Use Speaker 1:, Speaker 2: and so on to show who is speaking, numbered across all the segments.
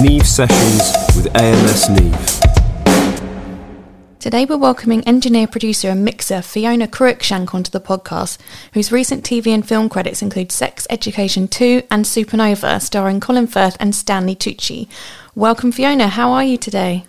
Speaker 1: Neve Sessions with AMS Neve.
Speaker 2: Today we're welcoming engineer, producer, and mixer Fiona Cruickshank onto the podcast, whose recent TV and film credits include Sex Education 2 and Supernova, starring Colin Firth and Stanley Tucci. Welcome, Fiona. How are you today?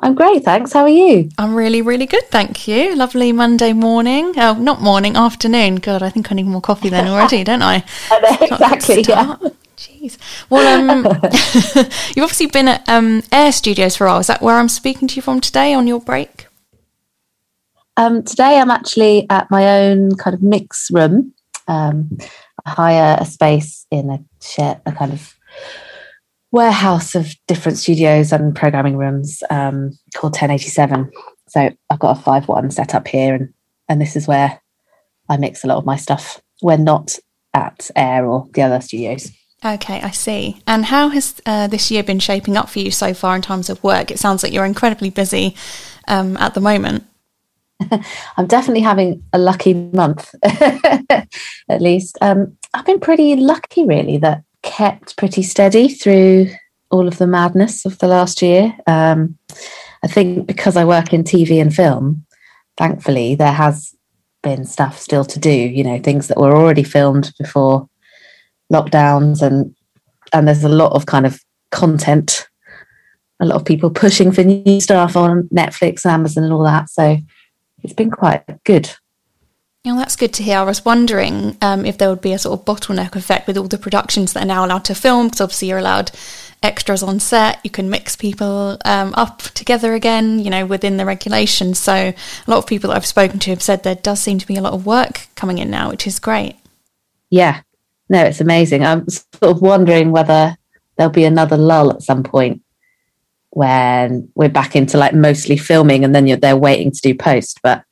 Speaker 3: I'm great, thanks. How are you?
Speaker 2: I'm really, really good, thank you. Lovely Monday morning. Oh, not morning, afternoon. God, I think I need more coffee then already, don't I?
Speaker 3: I know, exactly, yeah.
Speaker 2: Jeez. Well, um, you've obviously been at um, Air Studios for a while. Is that where I'm speaking to you from today on your break?
Speaker 3: Um, today I'm actually at my own kind of mix room. Um, I hire a space in a shed, a kind of warehouse of different studios and programming rooms um, called 1087. So I've got a 5 1 set up here, and, and this is where I mix a lot of my stuff. We're not at Air or the other studios.
Speaker 2: Okay, I see. And how has uh, this year been shaping up for you so far in terms of work? It sounds like you're incredibly busy um, at the moment.
Speaker 3: I'm definitely having a lucky month, at least. Um, I've been pretty lucky, really, that kept pretty steady through all of the madness of the last year. Um, I think because I work in TV and film, thankfully, there has been stuff still to do, you know, things that were already filmed before lockdowns and and there's a lot of kind of content a lot of people pushing for new stuff on Netflix and Amazon and all that so it's been quite good
Speaker 2: yeah, that's good to hear. I was wondering um, if there would be a sort of bottleneck effect with all the productions that are now allowed to film, because obviously you're allowed extras on set. You can mix people um, up together again, you know, within the regulations. So a lot of people that I've spoken to have said there does seem to be a lot of work coming in now, which is great.
Speaker 3: Yeah, no, it's amazing. I'm sort of wondering whether there'll be another lull at some point when we're back into like mostly filming and then you're there waiting to do post. But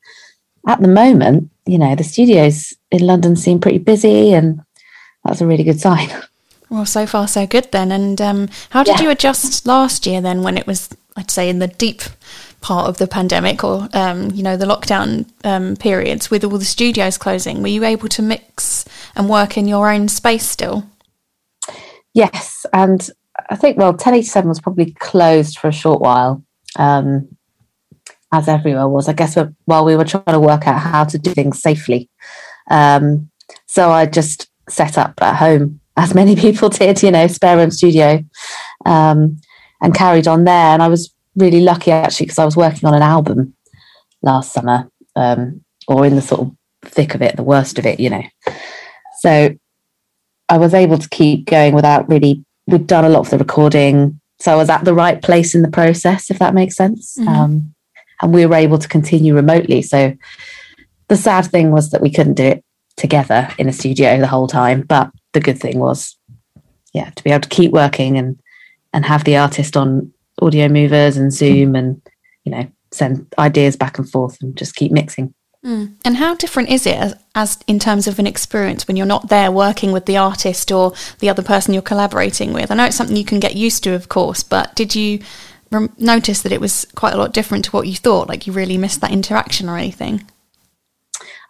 Speaker 3: at the moment, you know, the studios in London seem pretty busy, and that's a really good sign.
Speaker 2: Well, so far so good then. And um, how did yeah. you adjust last year then, when it was, I'd say, in the deep part of the pandemic or um, you know the lockdown um, periods with all the studios closing? Were you able to mix and work in your own space still?
Speaker 3: Yes, and I think well, 1087 was probably closed for a short while. Um, as everywhere was, I guess, while we were trying to work out how to do things safely. Um, so I just set up at home, as many people did, you know, spare room studio, um, and carried on there. And I was really lucky actually because I was working on an album last summer, um, or in the sort of thick of it, the worst of it, you know. So I was able to keep going without really. We'd done a lot of the recording, so I was at the right place in the process, if that makes sense. Mm-hmm. Um, and we were able to continue remotely. So the sad thing was that we couldn't do it together in a studio the whole time. But the good thing was, yeah, to be able to keep working and and have the artist on Audiomovers and Zoom and you know send ideas back and forth and just keep mixing.
Speaker 2: Mm. And how different is it as, as, in terms of an experience when you're not there working with the artist or the other person you're collaborating with? I know it's something you can get used to, of course, but did you rem- notice that it was quite a lot different to what you thought? Like you really missed that interaction or anything?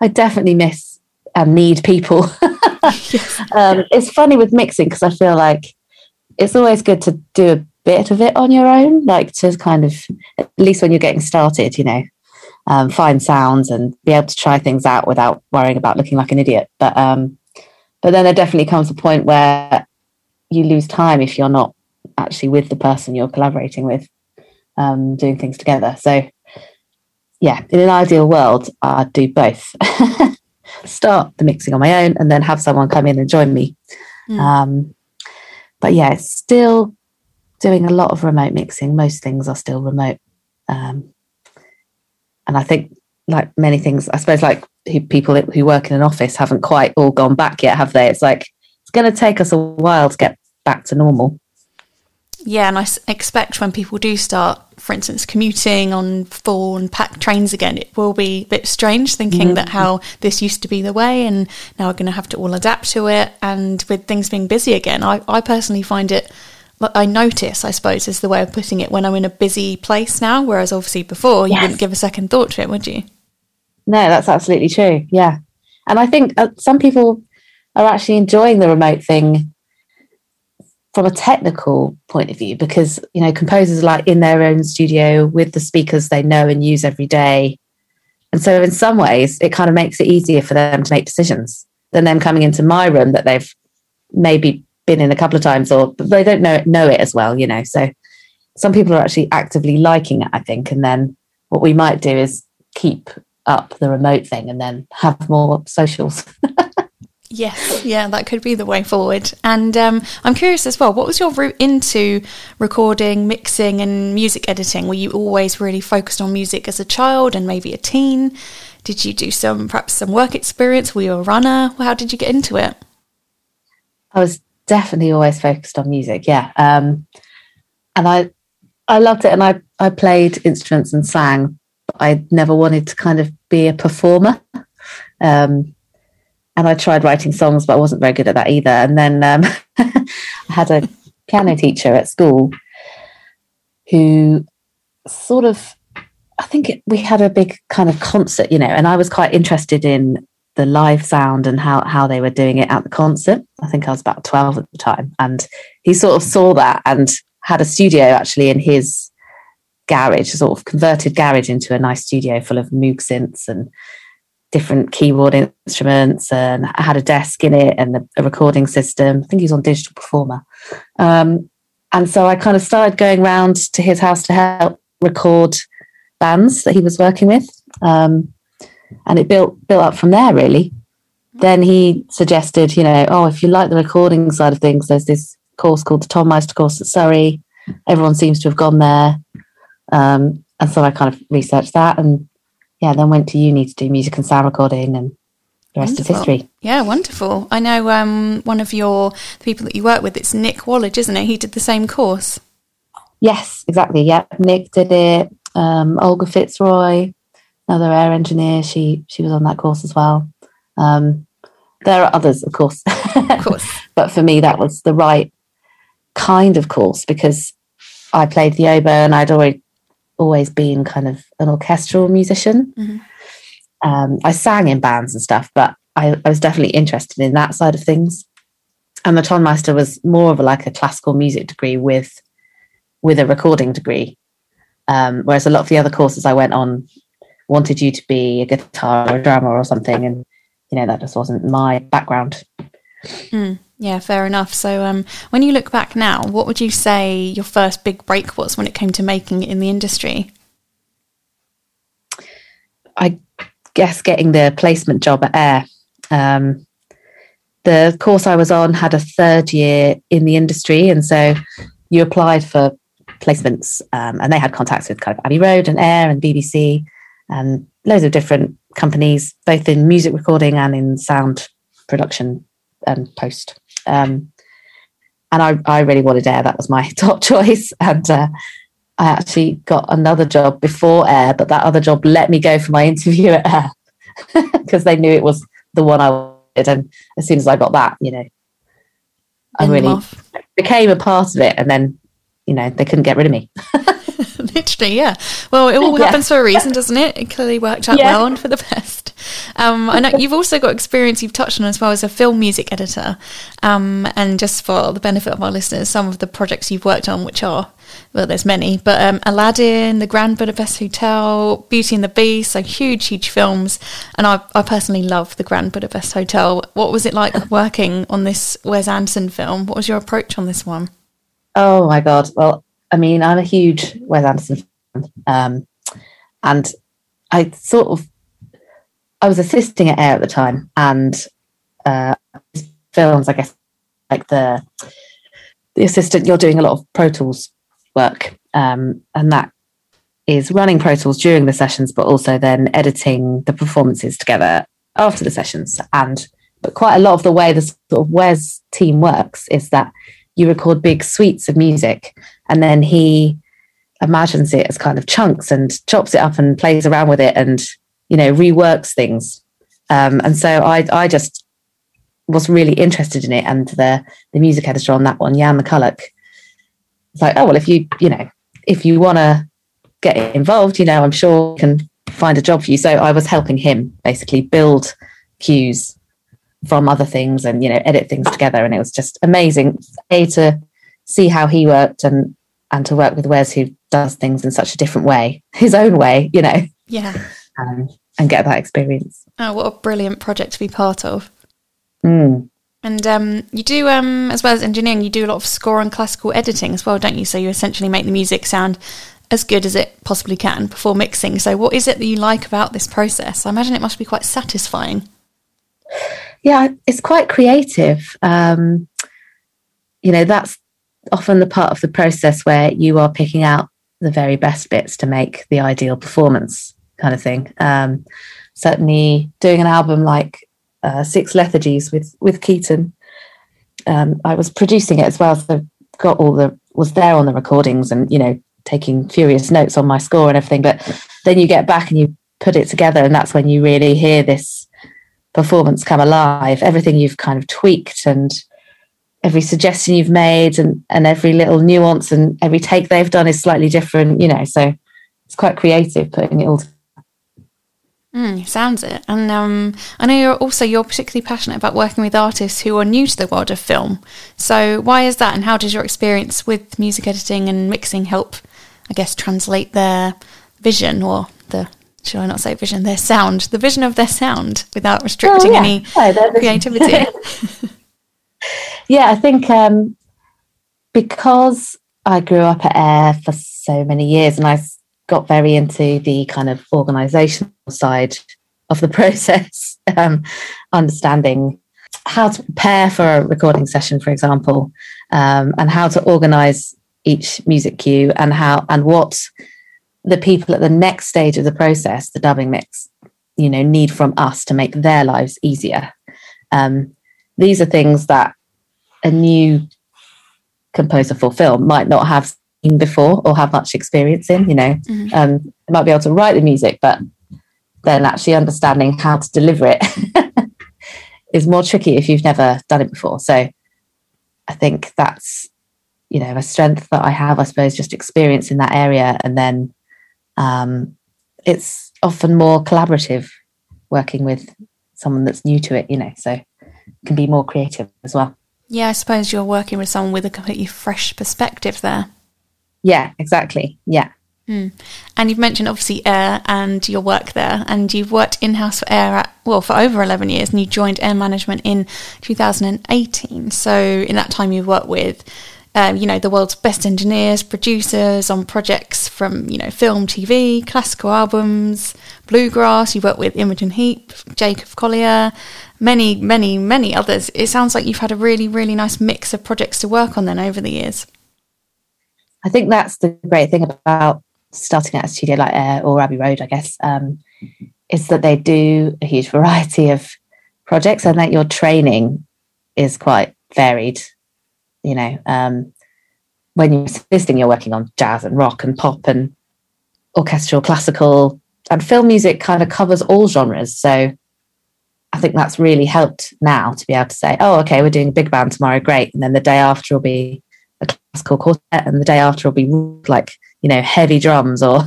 Speaker 3: I definitely miss and need people. um, it's funny with mixing because I feel like it's always good to do a bit of it on your own, like to kind of, at least when you're getting started, you know, um, find sounds and be able to try things out without worrying about looking like an idiot. But um, but then there definitely comes a point where you lose time if you're not actually with the person you're collaborating with, um, doing things together. So, yeah, in an ideal world, I'd do both. Start the mixing on my own and then have someone come in and join me. Mm. Um, but yeah, it's still doing a lot of remote mixing. Most things are still remote. Um, and I think, like many things, I suppose, like who, people who work in an office haven't quite all gone back yet, have they? It's like it's going to take us a while to get back to normal.
Speaker 2: Yeah, and I expect when people do start, for instance, commuting on full and packed trains again, it will be a bit strange thinking mm-hmm. that how this used to be the way and now we're going to have to all adapt to it. And with things being busy again, I, I personally find it, I notice, I suppose, is the way of putting it when I'm in a busy place now, whereas obviously before you yes. wouldn't give a second thought to it, would you?
Speaker 3: No, that's absolutely true. Yeah. And I think uh, some people are actually enjoying the remote thing from a technical point of view because you know composers are like in their own studio with the speakers they know and use every day and so in some ways it kind of makes it easier for them to make decisions than them coming into my room that they've maybe been in a couple of times or they don't know it, know it as well you know so some people are actually actively liking it i think and then what we might do is keep up the remote thing and then have more socials
Speaker 2: Yes, yeah, that could be the way forward. And um, I'm curious as well, what was your route into recording, mixing, and music editing? Were you always really focused on music as a child and maybe a teen? Did you do some, perhaps some work experience? Were you a runner? How did you get into it?
Speaker 3: I was definitely always focused on music, yeah. Um, and I, I loved it, and I, I played instruments and sang. But I never wanted to kind of be a performer. Um, and I tried writing songs, but I wasn't very good at that either. And then um, I had a piano teacher at school who sort of, I think it, we had a big kind of concert, you know, and I was quite interested in the live sound and how how they were doing it at the concert. I think I was about twelve at the time, and he sort of saw that and had a studio actually in his garage, sort of converted garage into a nice studio full of Moog synths and different keyboard instruments and had a desk in it and a recording system. I think he's on Digital Performer. Um, and so I kind of started going around to his house to help record bands that he was working with. Um, and it built built up from there really. Then he suggested, you know, oh, if you like the recording side of things, there's this course called the Tonmeister course at Surrey. Everyone seems to have gone there. Um, and so I kind of researched that and yeah, then went to uni to do music and sound recording and the rest
Speaker 2: Wonderful.
Speaker 3: is history.
Speaker 2: Yeah, wonderful. I know um, one of your people that you work with, it's Nick Wollage, isn't it? He did the same course.
Speaker 3: Yes, exactly. Yeah, Nick did it. Um, Olga Fitzroy, another air engineer, she she was on that course as well. Um, there are others, of course.
Speaker 2: Of course.
Speaker 3: but for me, that was the right kind of course because I played the oboe and I'd already always been kind of an orchestral musician.
Speaker 2: Mhm.
Speaker 3: Um, I sang in bands and stuff, but I, I was definitely interested in that side of things. And the Tonmeister was more of a, like a classical music degree with with a recording degree. Um, whereas a lot of the other courses I went on wanted you to be a guitar or a drummer or something, and you know that just wasn't my background.
Speaker 2: Mm, yeah, fair enough. So, um, when you look back now, what would you say your first big break was when it came to making it in the industry?
Speaker 3: I guess getting the placement job at Air. Um, the course I was on had a third year in the industry, and so you applied for placements, um, and they had contacts with kind of Abbey Road and Air and BBC and loads of different companies, both in music recording and in sound production and post. Um, and I, I really wanted Air; that was my top choice, and uh, I actually got another job before Air, but that other job let me go for my interview at Air because they knew it was the one I wanted. And as soon as I got that, you know, I really became a part of it. And then, you know, they couldn't get rid of me.
Speaker 2: Literally, yeah. Well, it all
Speaker 3: Yeah.
Speaker 2: happens for a reason, doesn't it? It clearly worked out
Speaker 3: Yeah.
Speaker 2: well and for the best. Um, I know you've also got experience you've touched on as well as a film music editor. Um, and just for the benefit of our listeners, some of the projects you've worked on, which are, well, there's many, but um, Aladdin, The Grand Budapest Hotel, Beauty and the Beast, so huge, huge films. And I, I personally love The Grand Budapest Hotel. What was it like working on this Wes Anderson film? What was your approach on this one?
Speaker 3: Oh my God. Well, I mean, I'm a huge Wes Anderson fan. Um, and I sort of, I was assisting at Air at the time and uh, films, I guess, like the, the assistant, you're doing a lot of Pro Tools work. Um, and that is running Pro Tools during the sessions, but also then editing the performances together after the sessions. And, but quite a lot of the way the sort of Wes team works is that you record big suites of music and then he imagines it as kind of chunks and chops it up and plays around with it and you know reworks things. Um, and so I, I just was really interested in it and the the music editor on that one Jan McCulloch was like oh well if you you know if you want to get involved you know I'm sure can find a job for you. So I was helping him basically build cues from other things and you know edit things together. And it was just amazing. A to see how he worked and and to work with Wes who does things in such a different way, his own way, you know,
Speaker 2: Yeah.
Speaker 3: um, and get that experience.
Speaker 2: Oh, what a brilliant project to be part of.
Speaker 3: Mm.
Speaker 2: And um, you do, um, as well as engineering, you do a lot of score and classical editing as well, don't you? So you essentially make the music sound as good as it possibly can before mixing. So, what is it that you like about this process? I imagine it must be quite satisfying.
Speaker 3: Yeah, it's quite creative. Um, you know, that's often the part of the process where you are picking out the very best bits to make the ideal performance, kind of thing. Um, certainly, doing an album like uh, Six Lethargies with with Keaton, um, I was producing it as well, so got all the was there on the recordings and you know taking furious notes on my score and everything. But then you get back and you put it together, and that's when you really hear this performance come alive. Everything you've kind of tweaked and every suggestion you've made and and every little nuance and every take they've done is slightly different. You know, so it's quite creative putting it all. Together.
Speaker 2: Mm, sounds it. And um, I know you're also you're particularly passionate about working with artists who are new to the world of film. So why is that, and how does your experience with music editing and mixing help, I guess, translate their vision or the should I not say vision, their sound, the vision of their sound without restricting
Speaker 3: Oh, yeah.
Speaker 2: any
Speaker 3: Oh,
Speaker 2: creativity?
Speaker 3: yeah, I think um, because I grew up at Air for so many years and I got very into the kind of organizational side of the process, um, understanding how to prepare for a recording session, for example, um, and how to organize each music cue and how and what the people at the next stage of the process, the dubbing mix, you know, need from us to make their lives easier. Um, these are things that a new composer for film might not have seen before or have much experience in. You know,
Speaker 2: Mhm.
Speaker 3: um, they might be able to write the music, but then actually understanding how to deliver it is more tricky if you've never done it before. So I think that's you know a strength that I have, I suppose, just experience in that area, and then um, it's often more collaborative working with someone that's new to it. You know, so can be more creative as well.
Speaker 2: Yeah, I suppose you're working with someone with a completely fresh perspective there.
Speaker 3: Yeah, exactly. Yeah. Hmm.
Speaker 2: And you've mentioned obviously Air and your work there, and you've worked in house for Air at, well for over eleven years, and you joined Air Management in 2018. So in that time, you've worked with, um, you know, the world's best engineers, producers on projects from you know film, TV, classical albums, bluegrass. You worked with Imogen Heap, Jacob Collier, many, many, many others. It sounds like you've had a really, really nice mix of projects to work on then over the years.
Speaker 3: I think that's the great thing about starting at a studio like Air or Abbey Road, I guess, um, is that they do a huge variety of projects and that your training is quite varied. You know, um, when you're assisting, you're working on jazz and rock and pop and orchestral, classical, and film music kind of covers all genres. So I think that's really helped now to be able to say, oh, okay, we're doing a big band tomorrow, great. And then the day after will be a classical quartet, and the day after will be like, you know, heavy drums or,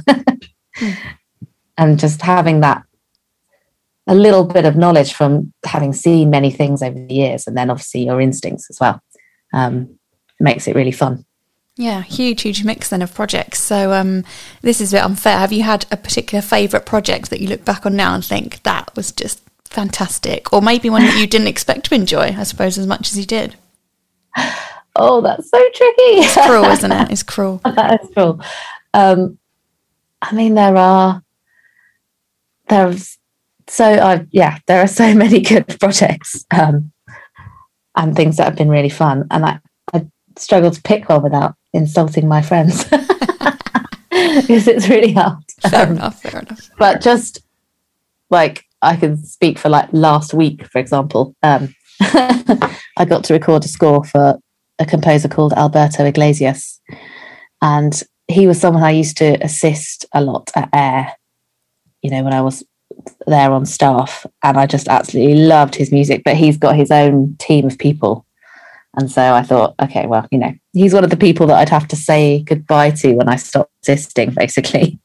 Speaker 3: and just having that a little bit of knowledge from having seen many things over the years, and then obviously your instincts as well, um, makes it really fun.
Speaker 2: Yeah, huge, huge mix then of projects. So um, this is a bit unfair. Have you had a particular favourite project that you look back on now and think that was just fantastic, or maybe one that you didn't expect to enjoy? I suppose as much as you did.
Speaker 3: Oh, that's so tricky.
Speaker 2: It's cruel, isn't it? It's cruel.
Speaker 3: that is cruel. Um, I mean, there are there's so I yeah, there are so many good projects um, and things that have been really fun, and I I struggle to pick one without insulting my friends because it's really hard.
Speaker 2: Fair
Speaker 3: Um,
Speaker 2: enough. Fair enough.
Speaker 3: but just like I can speak for like last week, for example, um, I got to record a score for a composer called Alberto Iglesias, and he was someone I used to assist a lot at Air. You know, when I was there on staff, and I just absolutely loved his music. But he's got his own team of people, and so I thought, okay, well, you know, he's one of the people that I'd have to say goodbye to when I stop assisting, basically.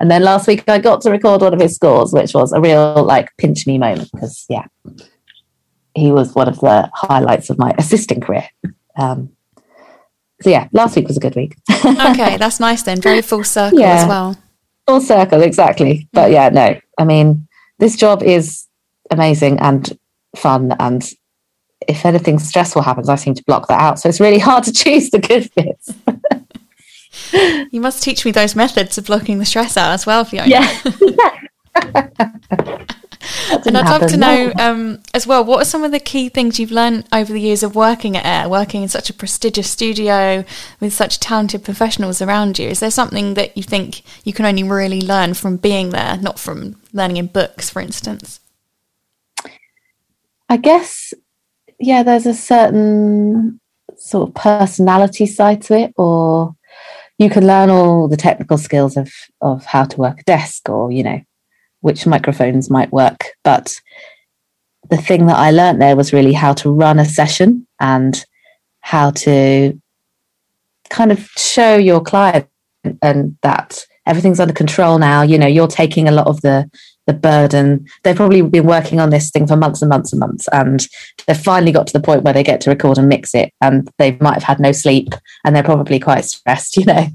Speaker 3: And then last week I got to record one of his scores, which was a real like pinch me moment because yeah, he was one of the highlights of my assisting career. Um, so yeah, last week was a good week.
Speaker 2: okay, that's nice then. Very full circle
Speaker 3: Yeah.
Speaker 2: as well.
Speaker 3: Full circle, exactly. But yeah, no, I mean, this job is amazing and fun. And if anything stressful happens, I seem to block that out. So it's really hard to choose the good bits.
Speaker 2: You must teach me those methods of blocking the stress out as well, Fiona.
Speaker 3: Yeah.
Speaker 2: And I'd love to know
Speaker 3: no.
Speaker 2: um, as well, what are some of the key things you've learned over the years of working at Air, working in such a prestigious studio with such talented professionals around you? Is there something that you think you can only really learn from being there, not from learning in books, for instance?
Speaker 3: I guess, yeah, there's a certain sort of personality side to it, or you can learn all the technical skills of of how to work a desk, or you know, which microphones might work. But the thing that I learned there was really how to run a session and how to kind of show your client and that everything's under control now. You know, you're taking a lot of the the burden. They've probably been working on this thing for months and months and months, and they've finally got to the point where they get to record and mix it, and they might have had no sleep, and they're probably quite stressed, you know.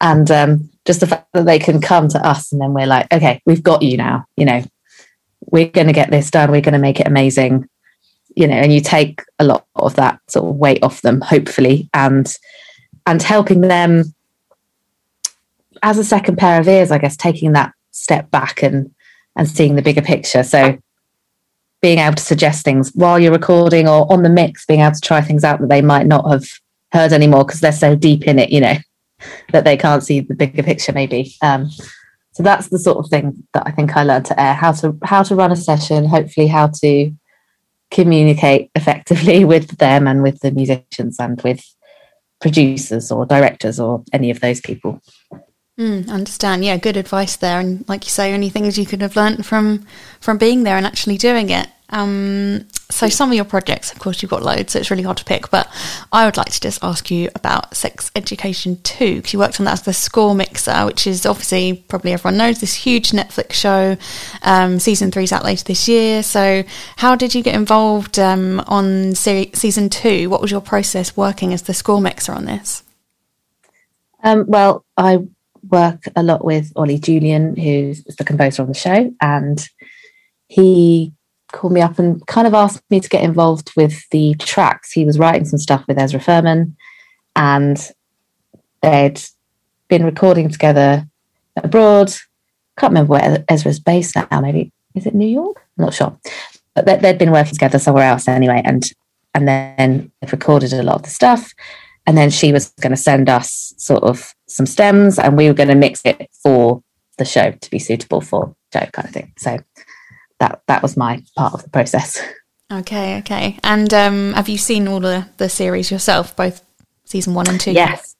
Speaker 3: And um, just the fact that they can come to us, and then we're like, okay, we've got you now, you know, we're going to get this done, we're going to make it amazing, you know, and you take a lot of that sort of weight off them, hopefully, and and helping them as a second pair of ears, I guess, taking that step back and and seeing the bigger picture. So being able to suggest things while you're recording or on the mix, being able to try things out that they might not have heard anymore because they're so deep in it, you know, that they can't see the bigger picture maybe. Um, so that's the sort of thing that I think I learned to air how to how to run a session, hopefully how to communicate effectively with them and with the musicians and with producers or directors or any of those people.
Speaker 2: Mm, understand. Yeah, good advice there. And like you say, only things you could have learnt from from being there and actually doing it. Um, so some of your projects, of course, you've got loads, so it's really hard to pick. But I would like to just ask you about Sex Education Two because you worked on that as the score mixer, which is obviously probably everyone knows this huge Netflix show. Um, season three's out later this year. So how did you get involved um, on se- season two? What was your process working as the score mixer on this?
Speaker 3: Um, well, I work a lot with Oli Julian, who's the composer on the show, and he called me up and kind of asked me to get involved with the tracks. He was writing some stuff with Ezra Furman, and they'd been recording together abroad. Can't remember where Ezra's based now. Maybe is it New York? I'm not sure. But they- they'd been working together somewhere else anyway, and and then they've recorded a lot of the stuff. And then she was going to send us sort of some stems, and we were going to mix it for the show to be suitable for show kind of thing. So that that was my part of the process.
Speaker 2: Okay, okay. And um, have you seen all the, the series yourself, both season one and two?
Speaker 3: Yes.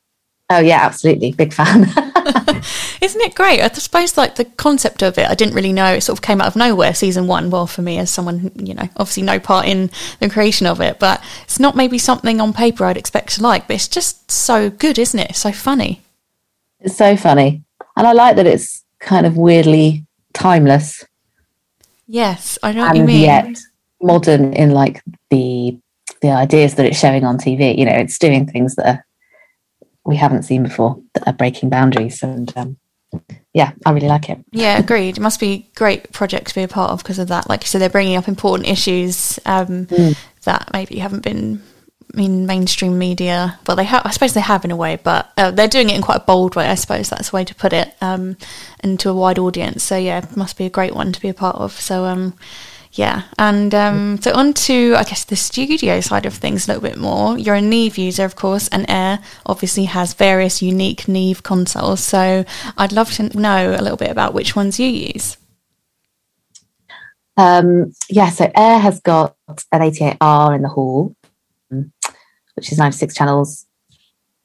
Speaker 3: Oh yeah, absolutely. Big fan.
Speaker 2: Isn't it great? I suppose like the concept of it, I didn't really know. It sort of came out of nowhere. Season one, well, for me as someone who, you know, obviously no part in the creation of it, but it's not maybe something on paper I'd expect to like. But it's just so good, isn't it? It's so funny.
Speaker 3: it's so funny. And I like that it's kind of weirdly timeless
Speaker 2: Yes, I know what you
Speaker 3: and
Speaker 2: mean.
Speaker 3: yet modern in like the the ideas that it's showing on TV. You know, it's doing things that are, we haven't seen before that are breaking boundaries. And um, yeah, I really like it.
Speaker 2: Yeah, agreed. It must be a great project to be a part of because of that. Like you said, they're bringing up important issues um, that maybe haven't been in mainstream media. Well, they have. I suppose they have in a way, but uh, they're doing it in quite a bold way. I suppose that's the way to put it, um, and to a wide audience. So yeah, it must be a great one to be a part of. So um, yeah, and um, so on to I guess the studio side of things a little bit more. You're a Neve user, of course, and Air obviously has various unique Neve consoles. So I'd love to know a little bit about which ones you use.
Speaker 3: Um, yeah, so Air has got an 88R in the hall, which is 96 channels.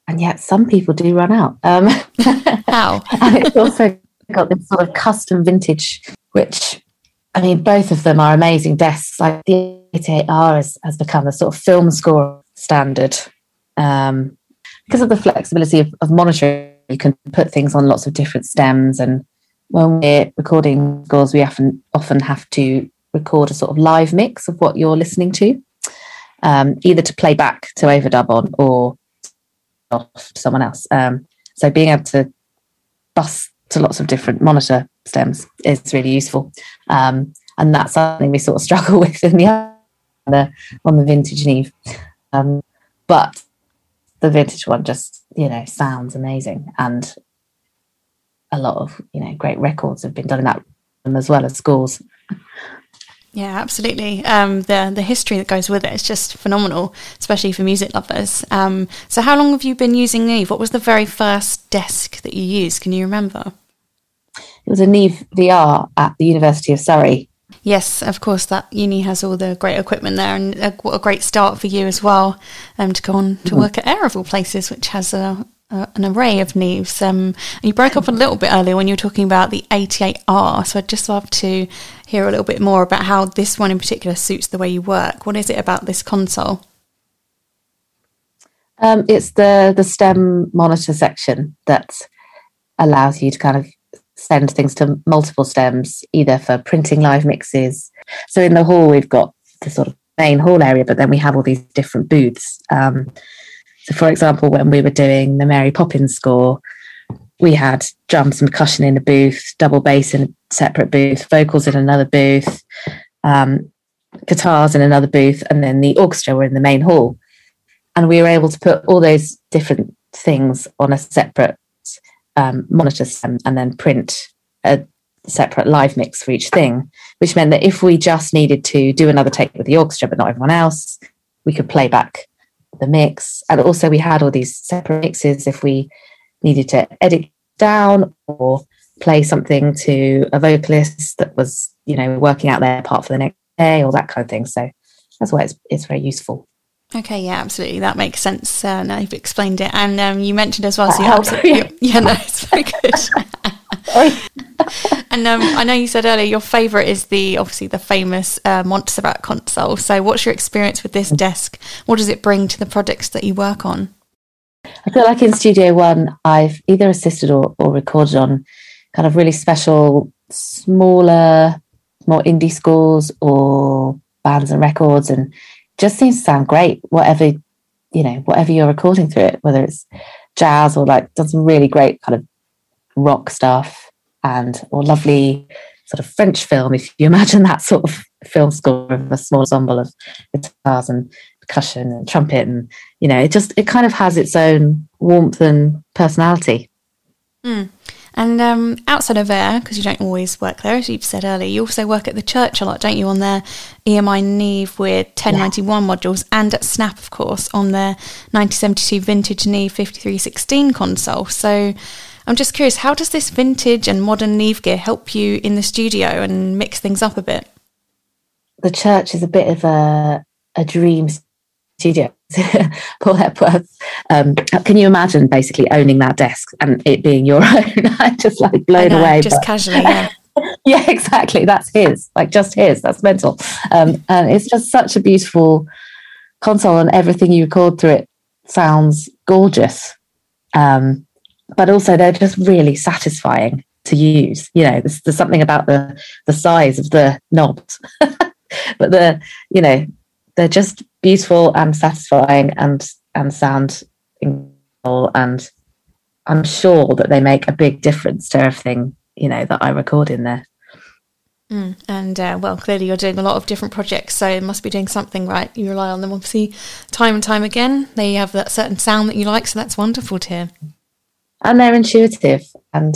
Speaker 3: And yet some people do run out. Um,
Speaker 2: How?
Speaker 3: and it's also got this sort of custom vintage, which I mean, both of them are amazing desks. Like the 88R has, has become a sort of film score standard um, because of the flexibility of, of monitoring. You can put things on lots of different stems, and when we're recording scores, we often often have to record a sort of live mix of what you're listening to, um, either to play back to overdub on or off to someone else. Um, so being able to bus to lots of different monitor stems is really useful. Um, and that's something we sort of struggle with in the, on the, on the vintage Neve. Um, but the vintage one just, you know, sounds amazing. And a lot of, you know, great records have been done in that as well as scores.
Speaker 2: Yeah, absolutely. Um, the the history that goes with it is just phenomenal, especially for music lovers. Um, so, how long have you been using Neve? What was the very first desk that you used? Can you remember?
Speaker 3: It was a Neve VR at the University of Surrey.
Speaker 2: Yes, of course. That uni has all the great equipment there, and a, a great start for you as well um, to go on to mm. work at Air of all places, which has a, uh, an array of Neves. Um, you broke up a little bit earlier when you were talking about the 88R, so I'd just love to hear a little bit more about how this one in particular suits the way you work. What is it about this console?
Speaker 3: Um, it's the the stem monitor section that allows you to kind of send things to multiple stems, either for printing live mixes. So in the hall, we've got the sort of main hall area, but then we have all these different booths. Um, so, for example, when we were doing the Mary Poppins score, we had drums and percussion in a booth, double bass in a separate booth, vocals in another booth, um, guitars in another booth, and then the orchestra were in the main hall. And we were able to put all those different things on a separate um, monitor and then print a separate live mix for each thing, which meant that if we just needed to do another take with the orchestra, but not everyone else, we could play back the mix. And also, we had all these separate mixes if we needed to edit down or play something to a vocalist that was, you know, working out their part for the next day or that kind of thing. So that's why it's, it's very useful.
Speaker 2: Okay, yeah, absolutely. That makes sense. Uh, now you've explained it. And um, you mentioned as well, so you're absolutely, yeah, no, it's very good. and um, I know you said earlier your favourite is the obviously the famous uh, Montserrat console. So, what's your experience with this desk? What does it bring to the projects that you work on?
Speaker 3: I feel like in Studio One, I've either assisted or, or recorded on kind of really special, smaller, more indie scores or bands and records, and just seems to sound great. Whatever you know, whatever you're recording through it, whether it's jazz or like done some really great kind of rock stuff and or lovely sort of French film. If you imagine that sort of film score of a small ensemble of guitars and percussion and trumpet, and you know, it just it kind of has its own warmth and personality.
Speaker 2: Mm. And um, outside of there, because you don't always work there, as you've said earlier, you also work at the church a lot, don't you? On their EMI Neve with 1091 yeah. modules, and at Snap, of course, on their 1972 vintage Neve 5316 console. So I'm just curious, how does this vintage and modern Neve gear help you in the studio and mix things up a bit?
Speaker 3: The church is a bit of a, a dream studio. Paul Epworth. Um, can you imagine basically owning that desk and it being your own? I just like blown know, away.
Speaker 2: Just but, casually, yeah.
Speaker 3: yeah, exactly. That's his, like just his. That's mental. Um, and it's just such a beautiful console, and everything you record through it sounds gorgeous. Um, but also they're just really satisfying to use. You know, there's, there's something about the the size of the knobs, but the you know they're just beautiful and satisfying and and sound incredible and I'm sure that they make a big difference to everything you know that I record in there.
Speaker 2: Mm, and uh, well, clearly you're doing a lot of different projects, so it must be doing something right. You rely on them, obviously, time and time again. They have that certain sound that you like, so that's wonderful to hear
Speaker 3: and they're intuitive. And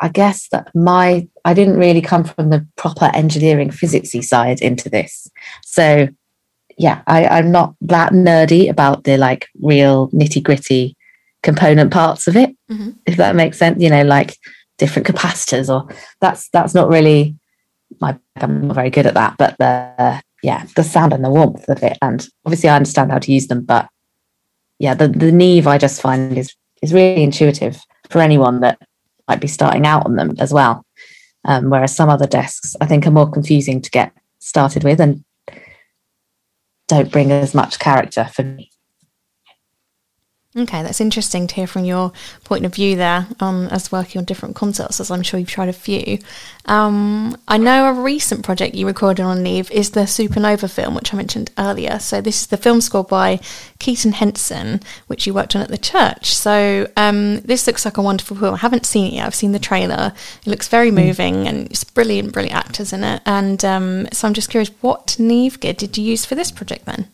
Speaker 3: i guess that my i didn't really come from the proper engineering physicsy side into this. So yeah I, i'm not that nerdy about the like real nitty gritty component parts of it mm-hmm. if that makes sense you know like different capacitors or that's that's not really my i'm not very good at that but the yeah the sound and the warmth of it. And obviously i understand how to use them but yeah the the neve i just find is is really intuitive for anyone that might be starting out on them as well. Um, whereas some other desks, I think, are more confusing to get started with and don't bring as much character for me.
Speaker 2: Okay, that's interesting to hear from your point of view there on as working on different concerts, as I'm sure you've tried a few. Um, I know a recent project you recorded on Neve is the Supernova film, which I mentioned earlier. So this is the film score by Keaton Henson, which you worked on at the church. So um, this looks like a wonderful film. I haven't seen it yet. I've seen the trailer. It looks very hmm. moving, and it's brilliant, brilliant actors in it. And um, so I'm just curious, what Neve gear did you use for this project then?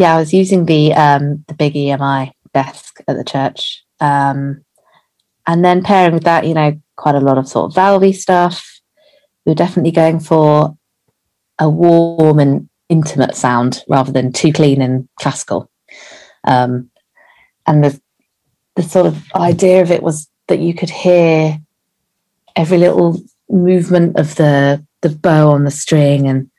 Speaker 3: Yeah, I was using the um, the big EMI desk at the church, um, and then pairing with that, you know, quite a lot of sort of valvey stuff. We were definitely going for a warm and intimate sound rather than too clean and classical. Um, and the the sort of idea of it was that you could hear every little movement of the the bow on the string and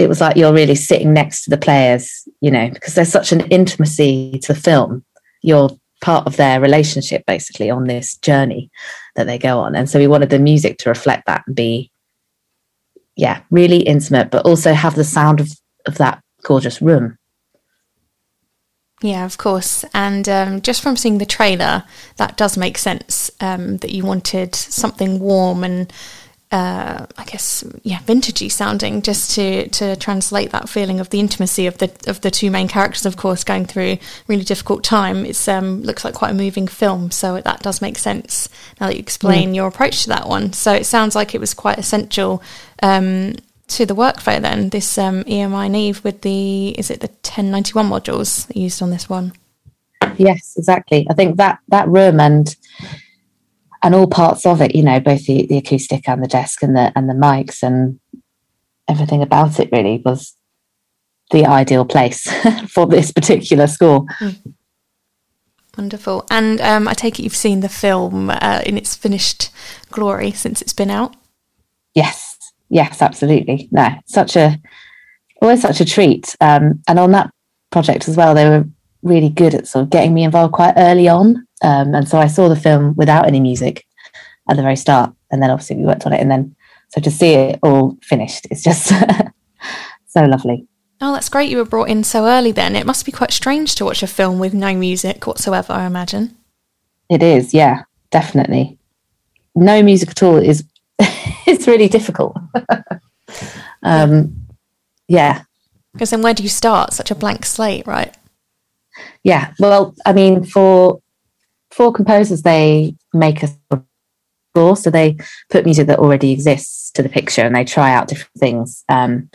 Speaker 3: it was like you're really sitting next to the players, you know, because there's such an intimacy to the film. You're part of their relationship basically on this journey that they go on. And so we wanted the music to reflect that and be, yeah, really intimate, but also have the sound of, of that gorgeous room.
Speaker 2: Yeah, of course. And um, just from seeing the trailer, that does make sense um, that you wanted something warm and uh, I guess yeah, vintagey sounding, just to to translate that feeling of the intimacy of the of the two main characters, of course, going through really difficult time. It's um, looks like quite a moving film, so that does make sense now that you explain mm. your approach to that one. So it sounds like it was quite essential um, to the workflow. Then this um, EMI Neve with the is it the ten ninety one modules used on this one?
Speaker 3: Yes, exactly. I think that that room and and all parts of it, you know, both the, the acoustic and the desk and the and the mics and everything about it really was the ideal place for this particular score. Mm.
Speaker 2: Wonderful. And um, I take it you've seen the film uh, in its finished glory since it's been out.
Speaker 3: Yes, yes, absolutely. No, such a always such a treat. Um, and on that project as well, they were really good at sort of getting me involved quite early on. Um, and so I saw the film without any music at the very start. And then obviously we worked on it. And then so to see it all finished it's just so lovely.
Speaker 2: Oh, that's great you were brought in so early then. It must be quite strange to watch a film with no music whatsoever, I imagine.
Speaker 3: It is, yeah, definitely. No music at all is it's really difficult. um yeah.
Speaker 2: Because then where do you start? Such a blank slate, right?
Speaker 3: Yeah. Well, I mean, for for composers, they make a score, so they put music that already exists to the picture, and they try out different things. Um,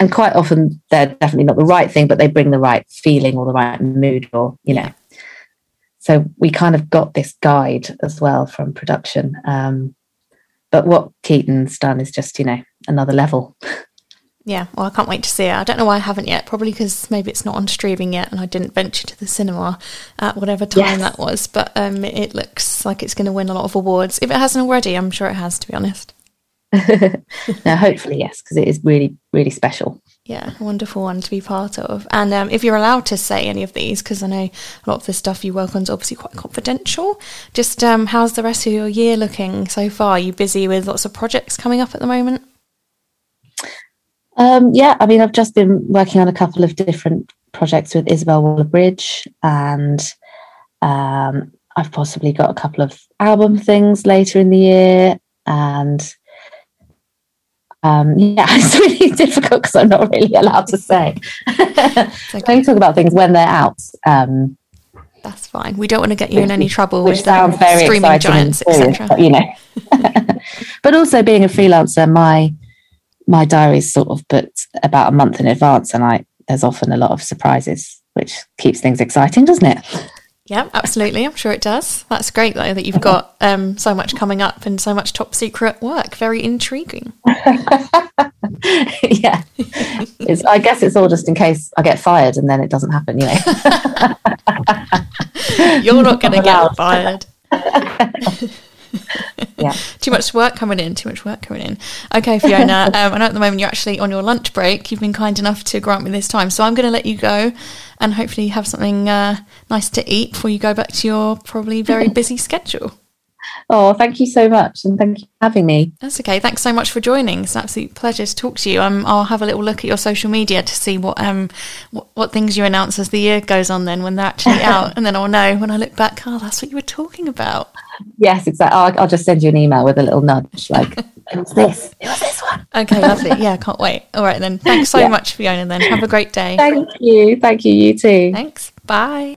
Speaker 3: and quite often, they're definitely not the right thing, but they bring the right feeling or the right mood, or you know. So we kind of got this guide as well from production. Um, but what Keaton's done is just, you know, another level.
Speaker 2: Yeah, well, I can't wait to see it. I don't know why I haven't yet. Probably because maybe it's not on streaming yet, and I didn't venture to the cinema at whatever time yes. that was. But um, it looks like it's going to win a lot of awards. If it hasn't already, I'm sure it has. To be honest.
Speaker 3: now, hopefully, yes, because it is really, really special.
Speaker 2: Yeah, a wonderful one to be part of. And um, if you're allowed to say any of these, because I know a lot of the stuff you work on is obviously quite confidential. Just um, how's the rest of your year looking so far? Are you busy with lots of projects coming up at the moment?
Speaker 3: Um, yeah, I mean, I've just been working on a couple of different projects with Isobel Waller-Bridge, and um, I've possibly got a couple of album things later in the year. And um, yeah, it's really difficult because I'm not really allowed to say. okay. I can talk about things when they're out. Um,
Speaker 2: That's fine. We don't want to get you in any trouble
Speaker 3: which
Speaker 2: with
Speaker 3: sounds um, very streaming giants, etc. You know, but also being a freelancer, my my diary's sort of booked about a month in advance, and I there's often a lot of surprises, which keeps things exciting, doesn't it?
Speaker 2: Yeah, absolutely. I'm sure it does. That's great though that you've got um, so much coming up and so much top secret work. Very intriguing.
Speaker 3: yeah, it's, I guess it's all just in case I get fired and then it doesn't happen. You know,
Speaker 2: you're not going to get fired.
Speaker 3: yeah.
Speaker 2: too much work coming in, too much work coming in. Okay, Fiona, um, I know at the moment you're actually on your lunch break. You've been kind enough to grant me this time. So I'm going to let you go and hopefully have something uh, nice to eat before you go back to your probably very busy schedule.
Speaker 3: Oh, thank you so much, and thank you for having me.
Speaker 2: That's okay. Thanks so much for joining. It's an absolute pleasure to talk to you. Um, I'll have a little look at your social media to see what um what, what things you announce as the year goes on. Then when they're actually out, and then I'll know when I look back. Oh, that's what you were talking about.
Speaker 3: Yes, exactly. I'll, I'll just send you an email with a little nudge, like it was this, it was this one.
Speaker 2: Okay, lovely. Yeah, can't wait. All right then. Thanks so
Speaker 3: Yeah.
Speaker 2: much, Fiona. Then have a great day.
Speaker 3: Thank you, thank you, you too.
Speaker 2: Thanks. Bye.